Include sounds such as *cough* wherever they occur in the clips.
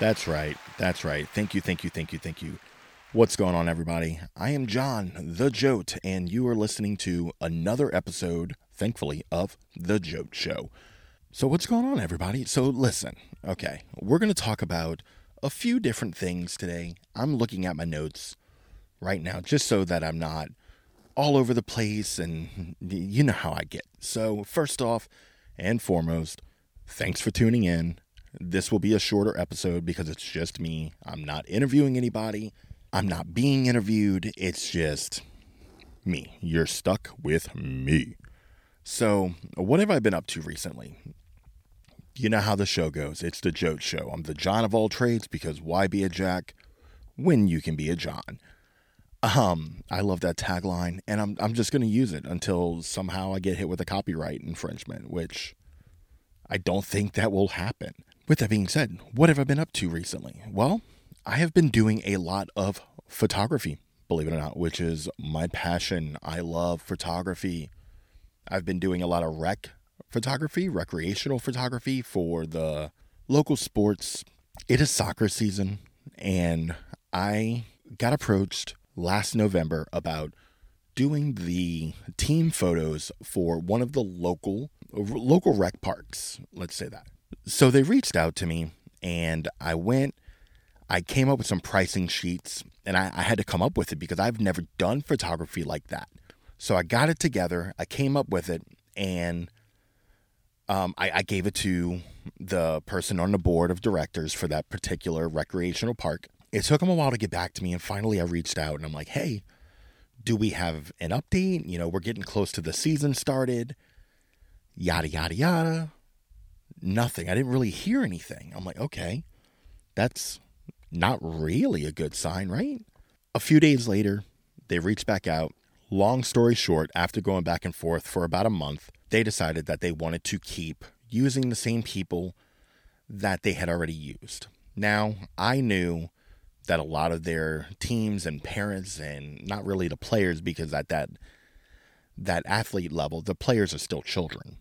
That's right. That's right. Thank you, thank you, thank you, thank you. What's going on, everybody? I am John, the Jote, and you are listening to another episode, thankfully, of The Jote Show. So, what's going on, everybody? So, listen, okay, we're going to talk about a few different things today. I'm looking at my notes right now just so that I'm not all over the place, and you know how I get. So, first off and foremost, thanks for tuning in. This will be a shorter episode because it's just me. I'm not interviewing anybody. I'm not being interviewed. It's just me. You're stuck with me. So, what have I been up to recently? You know how the show goes. It's the Jote Show. I'm the John of all trades because why be a Jack when you can be a John? Um, I love that tagline, and I'm I'm just gonna use it until somehow I get hit with a copyright infringement, which I don't think that will happen. With that being said, what have I been up to recently? Well, I have been doing a lot of photography, believe it or not, which is my passion. I love photography. I've been doing a lot of rec photography, recreational photography for the local sports. It is soccer season, and I got approached last November about doing the team photos for one of the local local rec parks. Let's say that. So they reached out to me, and I went. I came up with some pricing sheets, and I, I had to come up with it because I've never done photography like that. So I got it together. I came up with it, and um, I, I gave it to the person on the board of directors for that particular recreational park. It took them a while to get back to me, and finally I reached out and I'm like, hey, do we have an update? You know, we're getting close to the season started, yada, yada, yada nothing. I didn't really hear anything. I'm like, okay, that's not really a good sign, right? A few days later, they reached back out. Long story short, after going back and forth for about a month, they decided that they wanted to keep using the same people that they had already used. Now, I knew that a lot of their teams and parents and not really the players because at that that athlete level, the players are still children.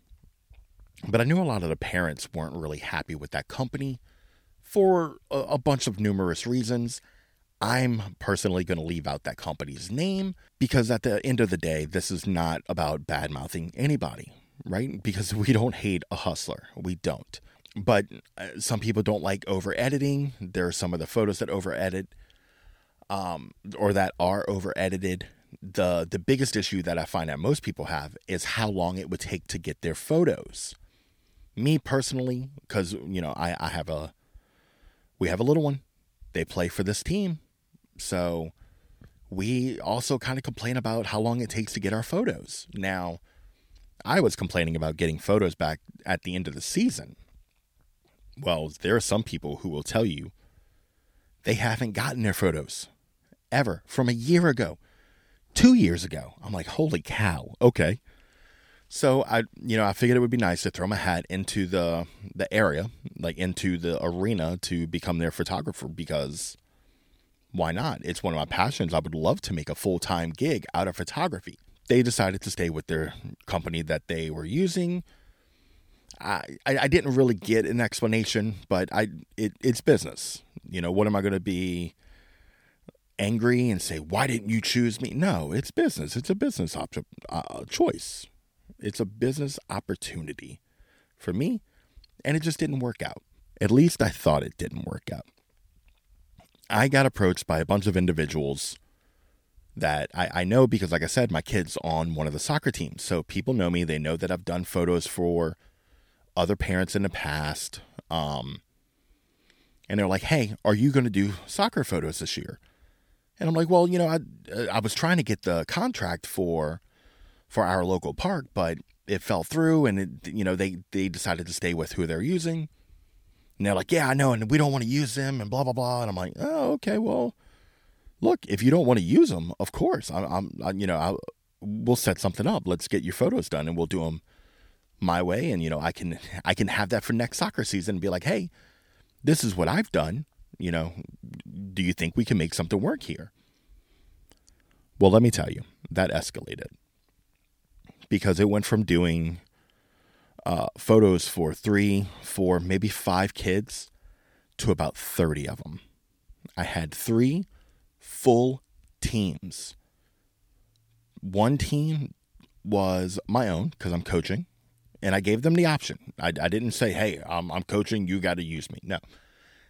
But I knew a lot of the parents weren't really happy with that company for a, a bunch of numerous reasons. I'm personally going to leave out that company's name because at the end of the day, this is not about bad mouthing anybody, right? Because we don't hate a hustler. We don't. But uh, some people don't like over editing. There are some of the photos that over edit um, or that are over edited. The, the biggest issue that I find that most people have is how long it would take to get their photos me personally, because you know I, I have a we have a little one. They play for this team, so we also kind of complain about how long it takes to get our photos. Now, I was complaining about getting photos back at the end of the season. Well, there are some people who will tell you they haven't gotten their photos ever from a year ago, two years ago. I'm like, holy cow. Okay. So I, you know, I figured it would be nice to throw my hat into the the area, like into the arena, to become their photographer because why not? It's one of my passions. I would love to make a full time gig out of photography. They decided to stay with their company that they were using. I, I, I didn't really get an explanation, but I it, it's business. You know, what am I going to be angry and say, why didn't you choose me? No, it's business. It's a business option uh, choice. It's a business opportunity for me, and it just didn't work out. At least I thought it didn't work out. I got approached by a bunch of individuals that I, I know because, like I said, my kid's on one of the soccer teams. So people know me. They know that I've done photos for other parents in the past. Um, and they're like, hey, are you going to do soccer photos this year? And I'm like, well, you know, I, I was trying to get the contract for for our local park, but it fell through and it, you know, they, they decided to stay with who they're using. And they're like, yeah, I know. And we don't want to use them and blah, blah, blah. And I'm like, oh, okay, well, look, if you don't want to use them, of course, I'm, I'm I, you know, I, we'll set something up. Let's get your photos done and we'll do them my way. And, you know, I can, I can have that for next soccer season and be like, Hey, this is what I've done. You know, do you think we can make something work here? Well, let me tell you, that escalated because it went from doing uh, photos for three, four, maybe five kids to about 30 of them. I had three full teams. One team was my own because I'm coaching, and I gave them the option. I, I didn't say, hey, I'm, I'm coaching, you got to use me. No.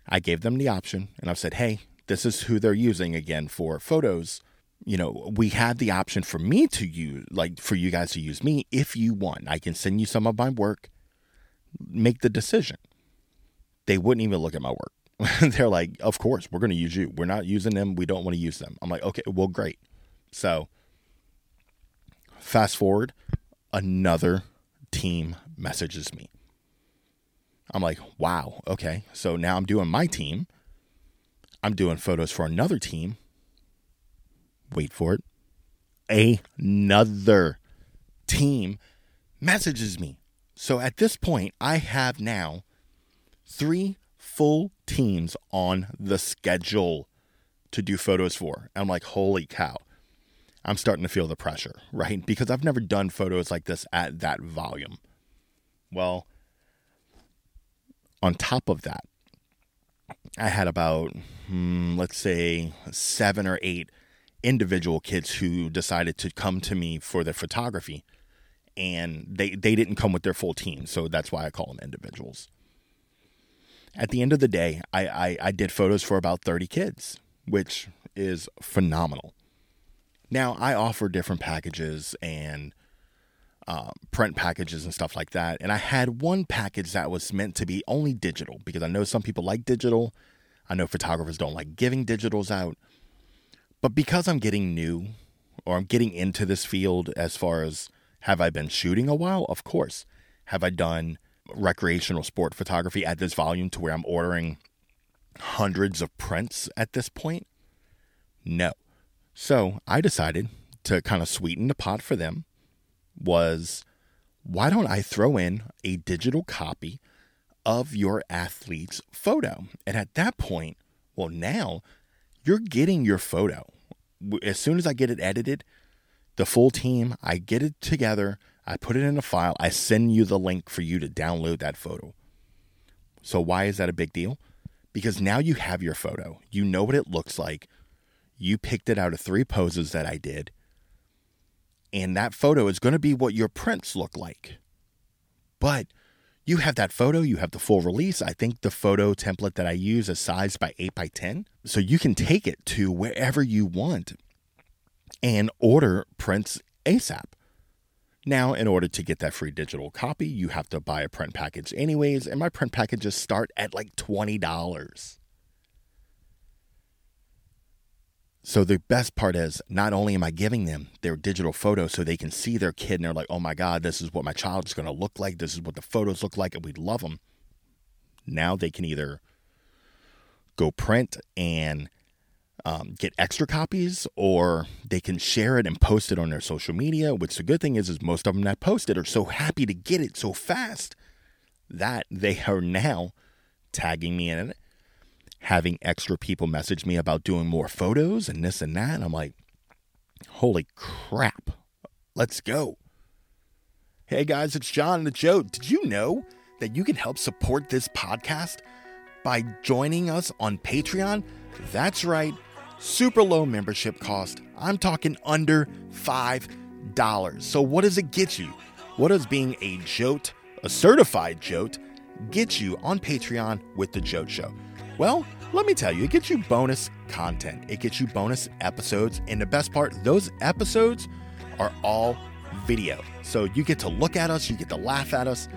I gave them the option, and I've said, hey, this is who they're using again for photos. You know, we had the option for me to use, like for you guys to use me if you want. I can send you some of my work, make the decision. They wouldn't even look at my work. *laughs* they're like, of course, we're going to use you. We're not using them. We don't want to use them. I'm like, okay, well, great. So, fast forward, another team messages me. I'm like, wow, okay. So now I'm doing my team. I'm doing photos for another team. Wait for it. Another team messages me. So at this point, I have now three full teams on the schedule to do photos for. I'm like, holy cow. I'm starting to feel the pressure, *laughs* right? Because I've never done photos like this at that volume. Well, on top of that, I had about, hmm, let's say, seven or eight individual kids who decided to come to me for their photography. And they, they didn't come with their full team. So that's why I call them individuals. At the end of the day, I, I, I did photos for about 30 kids, which is phenomenal. Now, I offer different packages and um, print packages and stuff like that. And I had one package that was meant to be only digital because I know some people like digital. I know photographers don't like giving digitals out. But because I'm getting new or I'm getting into this field as far as have I been shooting a while? Of course. Have I done recreational sport photography at this volume to where I'm ordering hundreds of prints at this point? No. So I decided to kind of sweeten the pot for them was why don't I throw in a digital copy of your athlete's photo? And at that point, well, now you're getting your photo. As soon as I get it edited, the full team, I get it together, I put it in a file, I send you the link for you to download that photo. So, why is that a big deal? Because now you have your photo. You know what it looks like. You picked it out of three poses that I did and that photo is going to be what your prints look like. But you have that photo, you have the full release. I think the photo template that I use is sized by 8 by 10. So you can take it to wherever you want and order prints ASAP. Now, in order to get that free digital copy, you have to buy a print package anyways, and my print packages start at like $20. So the best part is not only am I giving them their digital photo so they can see their kid and they're like, oh my God, this is what my child is going to look like. This is what the photos look like, and we love them. Now they can either go print and um, get extra copies or they can share it and post it on their social media which the good thing is is most of them that post it are so happy to get it so fast that they are now tagging me in it having extra people message me about doing more photos and this and that. And I'm like, holy crap, let's go. Hey guys, it's John the Jote. Did you know that you can help support this podcast by joining us on Patreon? That's right, super low membership cost. I'm talking under $5. So, what does it get you? What does being a Jote, a certified Jote, get you on Patreon with The Jote Show? Well, let me tell you, it gets you bonus content. It gets you bonus episodes. And the best part, those episodes are all video. So you get to look at us, you get to laugh at us.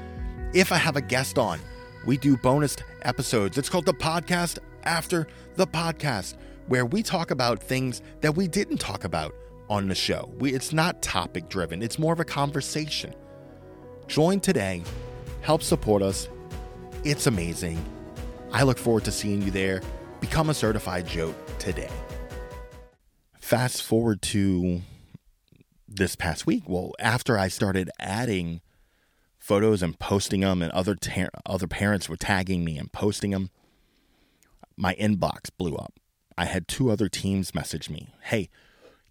If I have a guest on, we do bonus episodes. It's called the podcast after the podcast, where we talk about things that we didn't talk about on the show. We, it's not topic driven, it's more of a conversation. Join today, help support us. It's amazing. I look forward to seeing you there. Become a certified Jote today. Fast forward to this past week. Well, after I started adding photos and posting them, and other other parents were tagging me and posting them, my inbox blew up. I had two other teams message me, "Hey,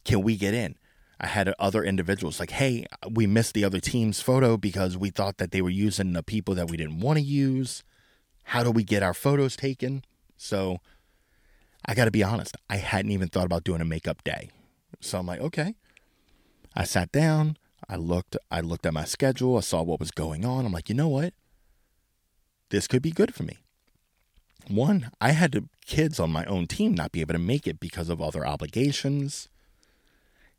can we get in?" I had other individuals like, "Hey, we missed the other team's photo because we thought that they were using the people that we didn't want to use." How do we get our photos taken? So I got to be honest, I hadn't even thought about doing a makeup day. So I'm like, okay. I sat down, I looked I looked at my schedule, I saw what was going on. I'm like, "You know what? This could be good for me." One, I had to, kids on my own team not be able to make it because of other obligations.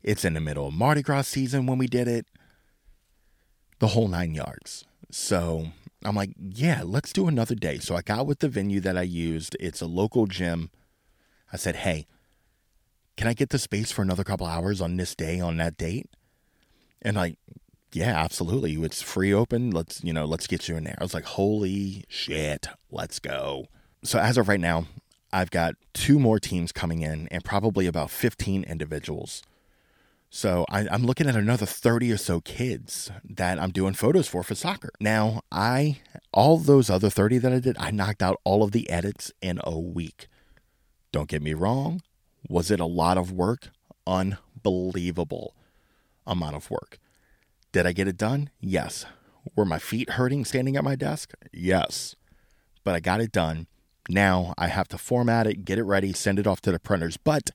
It's in the middle of Mardi Gras season when we did it. The whole 9 yards. So, I'm like, "Yeah, let's do another day." So I got with the venue that I used. It's a local gym. I said, "Hey, can I get the space for another couple hours on this day on that date? And like, yeah, absolutely. It's free open. Let's, you know, let's get you in there. I was like, holy shit, let's go. So as of right now, I've got two more teams coming in and probably about 15 individuals. So I, am looking at another 30 or so kids that I'm doing photos for for soccer. Now, I, all those other 30 that I did, I knocked out all of the edits in a week. Don't get me wrong, was it a lot of work? Unbelievable amount of work. Did I get it done? Yes. Were my feet hurting standing at my desk? Yes. But I got it done. Now I have to format it, get it ready, send it off to the printers. But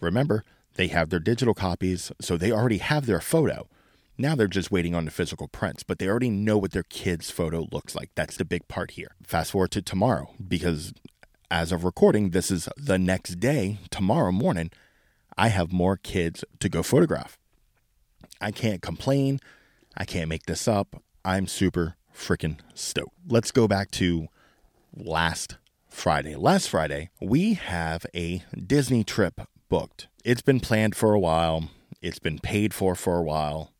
remember, they have their digital copies, so they already have their photo. Now they're just waiting on the physical prints, but they already know what their kid's photo looks like. That's the big part here. Fast forward to tomorrow, because as of recording, this is the next day, tomorrow morning, I have more kids to go photograph. I can't complain. I can't make this up. I'm super freaking stoked. Let's go back to last Friday. Last Friday, we have a Disney trip booked. It's been planned for a while, it's been paid for for a while.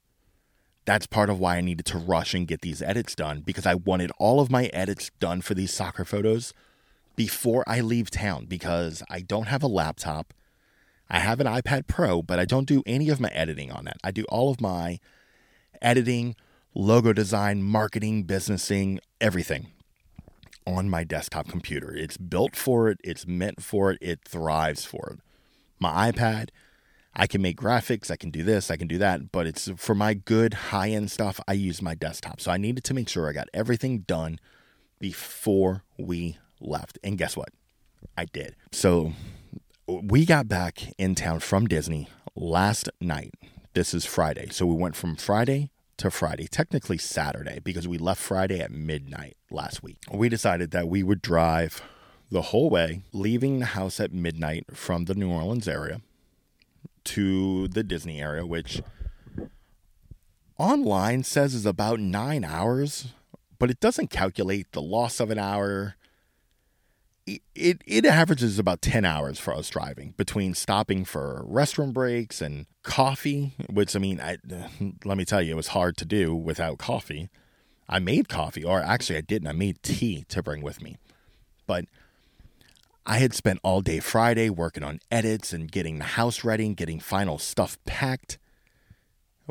That's part of why I needed to rush and get these edits done because I wanted all of my edits done for these soccer photos before I leave town because I don't have a laptop. I have an iPad Pro, but I don't do any of my editing on that. I do all of my editing, logo design, marketing, businessing, everything on my desktop computer. It's built for it, it's meant for it, it thrives for it. My iPad, I can make graphics, I can do this, I can do that, but it's for my good high end stuff, I use my desktop. So I needed to make sure I got everything done before we left. And guess what? I did. So we got back in town from Disney last night. This is Friday. So we went from Friday to Friday, technically Saturday, because we left Friday at midnight last week. We decided that we would drive the whole way, leaving the house at midnight from the New Orleans area to the Disney area, which online says is about nine hours, but it doesn't calculate the loss of an hour. It it averages about 10 hours for us driving between stopping for restroom breaks and coffee which i mean I, let me tell you it was hard to do without coffee. I made coffee or actually i didn't i made tea to bring with me. But i had spent all day friday working on edits and getting the house ready and getting final stuff packed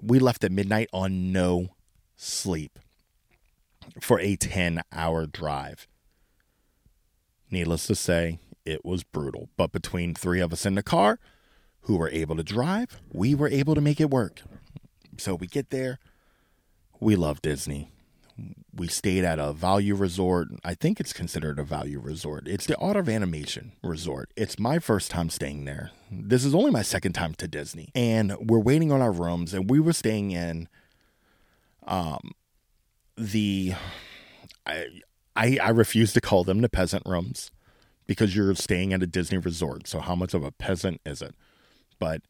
we left at midnight on no sleep for a 10 hour drive Needless to say, it was brutal. But between three of us in the car who were able to drive, we were able to make it work. So we get there. We love Disney. We stayed at a value resort. I think it's considered a value resort. It's the Art of Animation Resort. It's my first time staying there. This is only my second time to Disney. And we're waiting on our rooms, and we were staying in um, the. I, I, I refuse to call them the peasant rooms because you're staying at a Disney resort. So, how much of a peasant is it? But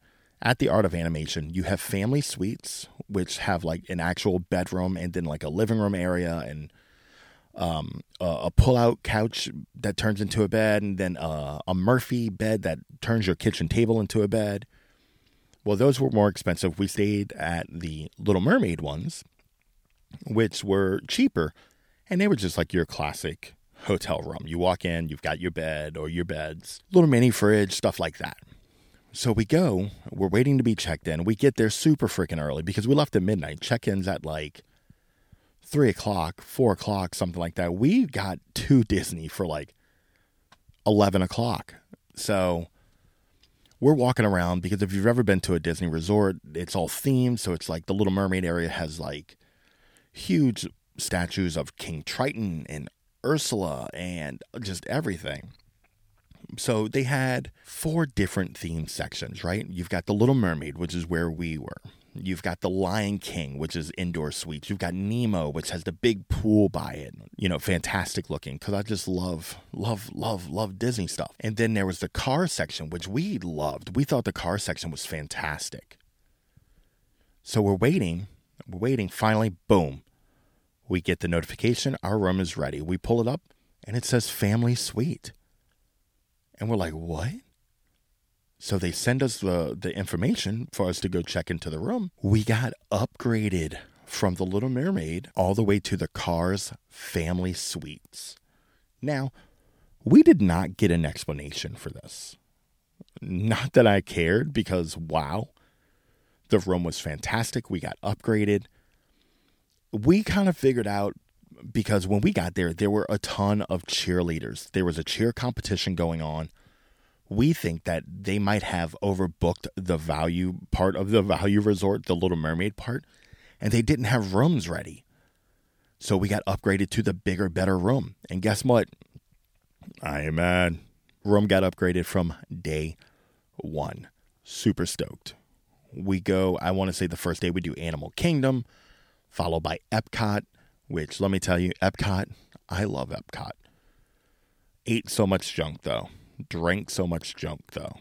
at the Art of Animation, you have family suites, which have like an actual bedroom and then like a living room area and um, a, a pull-out couch that turns into a bed, and then uh, a Murphy bed that turns your kitchen table into a bed. Well, those were more expensive. We stayed at the Little Mermaid ones, which were cheaper and they were just like your classic hotel room. You walk in, you've got your bed or your beds, little mini fridge, stuff like that. So we go, we're waiting to be checked in. We get there super freaking early because we left at midnight. Check in's at like three o'clock, four o'clock, something like that. We got to Disney for like 11 o'clock. So we're walking around because if you've ever been to a Disney resort, it's all themed. So it's like the Little Mermaid area has like huge statues of King Triton and Ursula and just everything. So they had four different theme sections, right? You've got the Little Mermaid, which is where we were. You've got the Lion King, which is indoor suites. You've got Nemo, which has the big pool by it. You know, fantastic looking because I just love, love, love, love Disney stuff. And then there was the car section, which we loved. We thought the car section was fantastic. So we're waiting, we're waiting. Finally, boom, we get the notification. Our room is ready. We pull it up and it says family suite. And we're like, what? So they send us the, the information for us to go check into the room. We got upgraded from the Little Mermaid all the way to the Cars family suites. Now, we did not get an explanation for this. Not that I cared because, wow, the room was fantastic. We got upgraded. We kind of figured out because when we got there, there were a ton of cheerleaders. There was a cheer competition going on. We think that they might have overbooked the value part of the value resort, the Little Mermaid part, and they didn't have rooms ready. So we got upgraded to the bigger, better room. And guess what? I am mad. Room got upgraded from day one. Super stoked. We go, I want to say the first day we do Animal Kingdom, followed by Epcot, which let me tell you, Epcot, I love Epcot. Ate so much junk though. Drank so much junk though.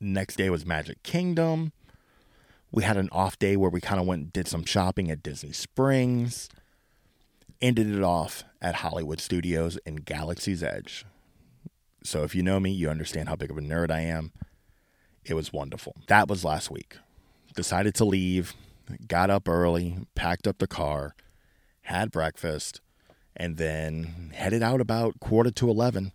Next day was Magic Kingdom. We had an off day where we kind of went and did some shopping at Disney Springs. Ended it off at Hollywood Studios and Galaxy's Edge. So if you know me, you understand how big of a nerd I am. It was wonderful. That was last week. Decided to leave, got up early, packed up the car, had breakfast, and then headed out about quarter to 11.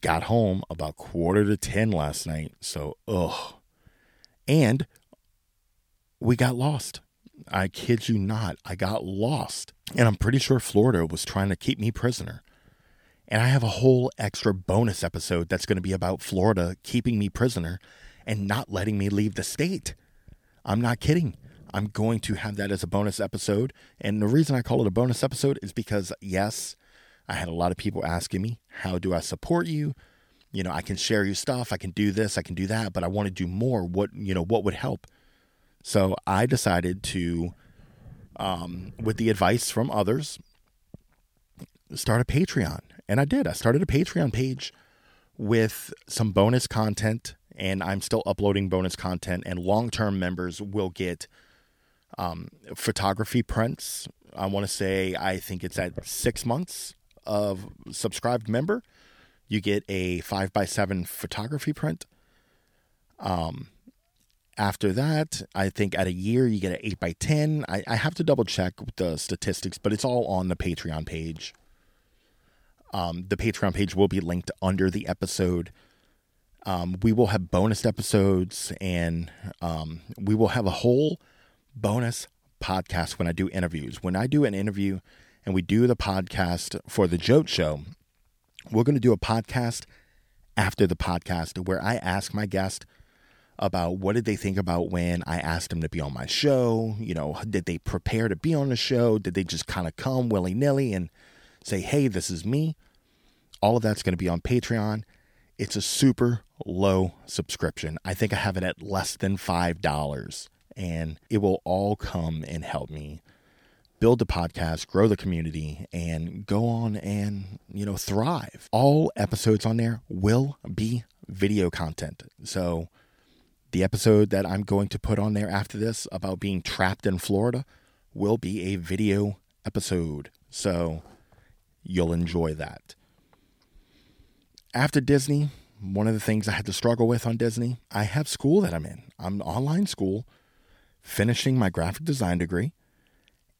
Got home about quarter to 10 last night. So, ugh. And we got lost. I kid you not. I got lost. And I'm pretty sure Florida was trying to keep me prisoner. And I have a whole extra bonus episode that's going to be about Florida keeping me prisoner and not letting me leave the state. I'm not kidding. I'm going to have that as a bonus episode. And the reason I call it a bonus episode is because, yes, I had a lot of people asking me, How do I support you? You know, I can share you stuff, I can do this, I can do that, but I want to do more. What, you know, what would help? So I decided to, um, with the advice from others, start a Patreon. And I did. I started a Patreon page with some bonus content, and I'm still uploading bonus content. And long term members will get um, photography prints. I want to say, I think it's at six months of subscribed member. You get a five by seven photography print. Um, after that, I think at a year you get an eight by ten. I, I have to double check the statistics, but it's all on the Patreon page. Um, the Patreon page will be linked under the episode. Um, we will have bonus episodes and um, we will have a whole bonus podcast when I do interviews. When I do an interview and we do the podcast for the Jote Show, we're going to do a podcast after the podcast where I ask my guest about what did they think about when I asked them to be on my show. You know, did they prepare to be on the show? Did they just kind of come willy nilly and say, hey, this is me? All of that's going to be on Patreon. It's a super low subscription. I think I have it at less than $5 and it will all come and help me build the podcast, grow the community, and go on and, you know, thrive. All episodes on there will be video content. So the episode that I'm going to put on there after this about being trapped in Florida will be a video episode. So you'll enjoy that. After Disney, one of the things I had to struggle with on Disney, I have school that I'm in. I'm online school finishing my graphic design degree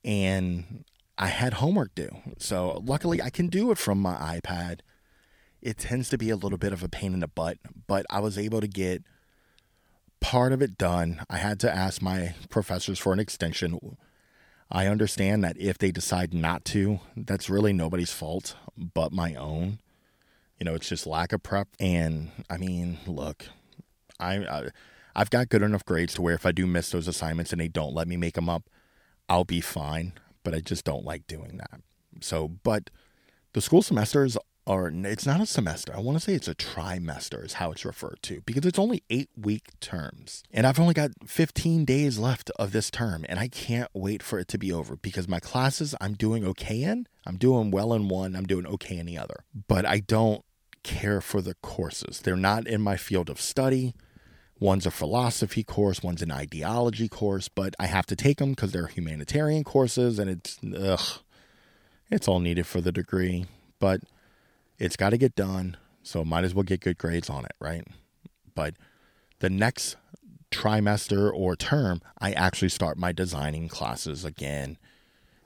and I had homework due. So luckily I can do it from my iPad. It tends to be a little bit of a pain in the butt, but I was able to get part of it done. I had to ask my professors for an extension. I understand that if they decide not to, that's really nobody's fault but my own. You know, it's just lack of prep. And I mean, look, I, I I've got good enough grades to where if I do miss those assignments and they don't let me make them up, I'll be fine. But I just don't like doing that. So, but the school semesters are, it's not a semester. I want to say it's a trimester, is how it's referred to, because it's only eight week terms. And I've only got 15 days left of this term, and I can't wait for it to be over because my classes I'm doing okay in. I'm doing well in one, I'm doing okay in the other. But I don't care for the courses, they're not in my field of study. One's a philosophy course, one's an ideology course, but I have to take them because they're humanitarian courses and it's, ugh, it's all needed for the degree. But it's got to get done, so might as well get good grades on it, right? But the next trimester or term, I actually start my designing classes again.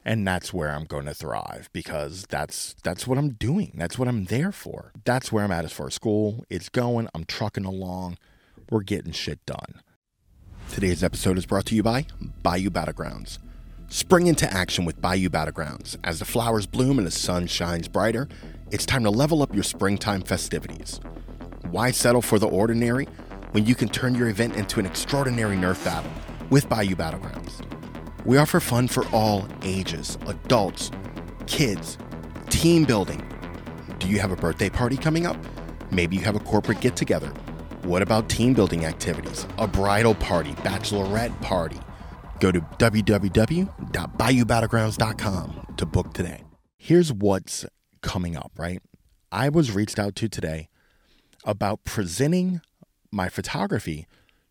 And that's where I'm going to thrive because that's that's what I'm doing. That's what I'm there for. That's where I'm at as far as school. It's going. I'm trucking along. We're getting shit done. Today's episode is brought to you by Bayou Battlegrounds. Spring into action with Bayou Battlegrounds. As the flowers bloom and the sun shines brighter, it's time to level up your springtime festivities. Why settle for the ordinary when you can turn your event into an extraordinary Nerf battle with Bayou Battlegrounds? We offer fun for all ages adults, kids, team building. Do you have a birthday party coming up? Maybe you have a corporate get together. What about team building activities? A bridal party, bachelorette party? Go to www.bayoubattlegrounds.com to book today. Here's what's coming up, right? I was reached out to today about presenting my photography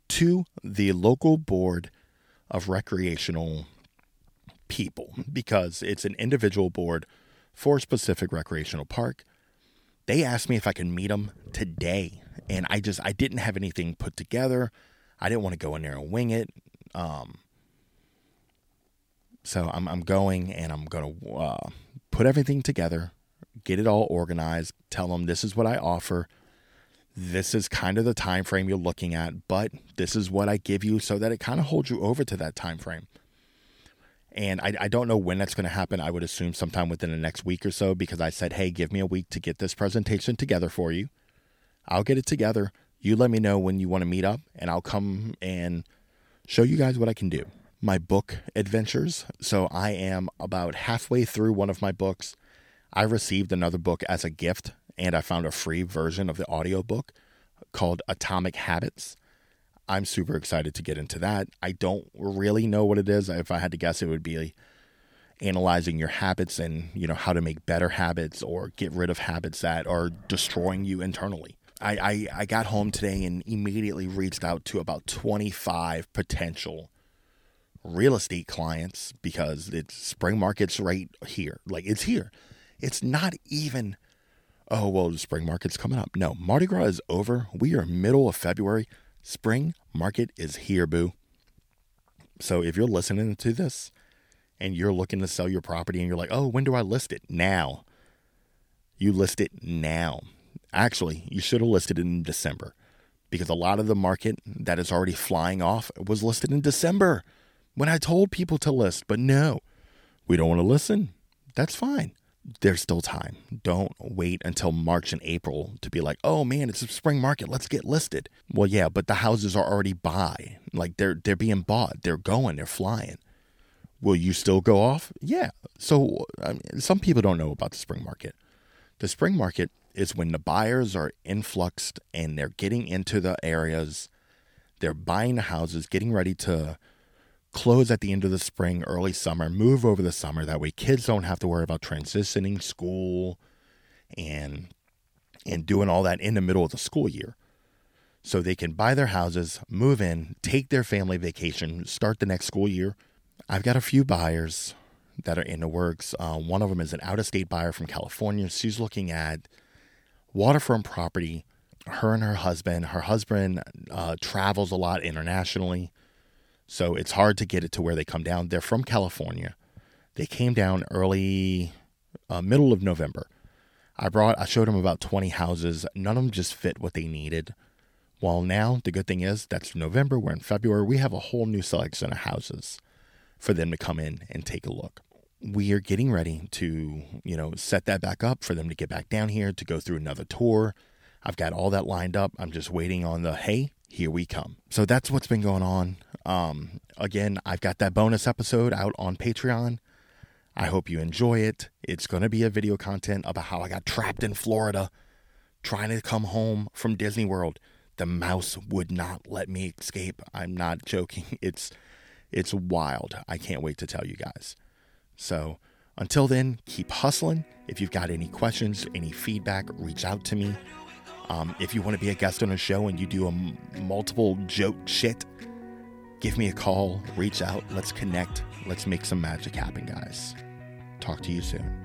to the local board of recreational people because it's an individual board for a specific recreational park. They asked me if I could meet them today, and I just I didn't have anything put together. I didn't want to go in there and wing it. Um, so I'm I'm going and I'm gonna uh, put everything together get it all organized, tell them this is what I offer. This is kind of the time frame you're looking at, but this is what I give you so that it kind of holds you over to that time frame. And I, I don't know when that's going to happen. I would assume sometime within the next week or so because I said, hey, give me a week to get this presentation together for you. I'll get it together. You let me know when you want to meet up, and I'll come and show you guys what I can do. My book adventures. So I am about halfway through one of my books. I received another book as a gift, and I found a free version of the audiobook called Atomic Habits. I'm super excited to get into that. I don't really know what it is. If I had to guess, it would be analyzing your habits and you know how to make better habits or get rid of habits that are destroying you internally. I, I, I got home today and immediately reached out to about 25 potential real estate clients because it's spring market's right here. Like it's here. It's not even, oh, well, the spring market's coming up. No, Mardi Gras is over. We are middle of February. Spring market is here, boo. So if you're listening to this and you're looking to sell your property and you're like, oh, when do I list it? Now. You list it now. Actually, you should have listed it in December because a lot of the market that is already flying off was listed in December when I told people to list. But no, we don't want to listen. That's fine there's still time. Don't wait until March and April to be like, oh man, it's a spring market. Let's get listed. Well, yeah, but the houses are already buy. Like they're they're being bought. They're going. They're flying. Will you still go off? Yeah. So I mean, some people don't know about the spring market. The spring market is when the buyers are influxed and they're getting into the areas. They're buying the houses, getting ready to close at the end of the spring, early summer, move over the summer. That way kids don't have to worry about transitioning school and and doing all that in the middle of the school year. So they can buy their houses, move in, take their family vacation, start the next school year. I've got a few buyers that are in the works. Uh, one of them is an out of state buyer from California. She's looking at waterfront property. Her and her husband. Her husband uh, travels a lot internationally. So it's hard to get it to where they come down. They're from California. They came down early, uh, middle of November. I brought, I showed them about 20 houses. None of them just fit what they needed. Well, now the good thing is that's November. We're in February. We have a whole new selection of houses for them to come in and take a look. We are getting ready to, you know, set that back up for them to get back down here to go through another tour. I've got all that lined up. I'm just waiting on the hey, here we come. So that's what's been going on. Um, again, I've got that bonus episode out on Patreon. I hope you enjoy it. It's going to be a video content about how I got trapped in Florida trying to come home from Disney World. The mouse would not let me escape. I'm not *laughs* joking. It's it's wild. I can't wait to tell you guys. So, until then, keep hustling. If you've got any questions, any feedback, reach out to me. Um, if you want to be a guest on a show and you do a m- multiple joke shit, give me a call, reach out, let's connect, let's make some magic happen, guys. Talk to you soon.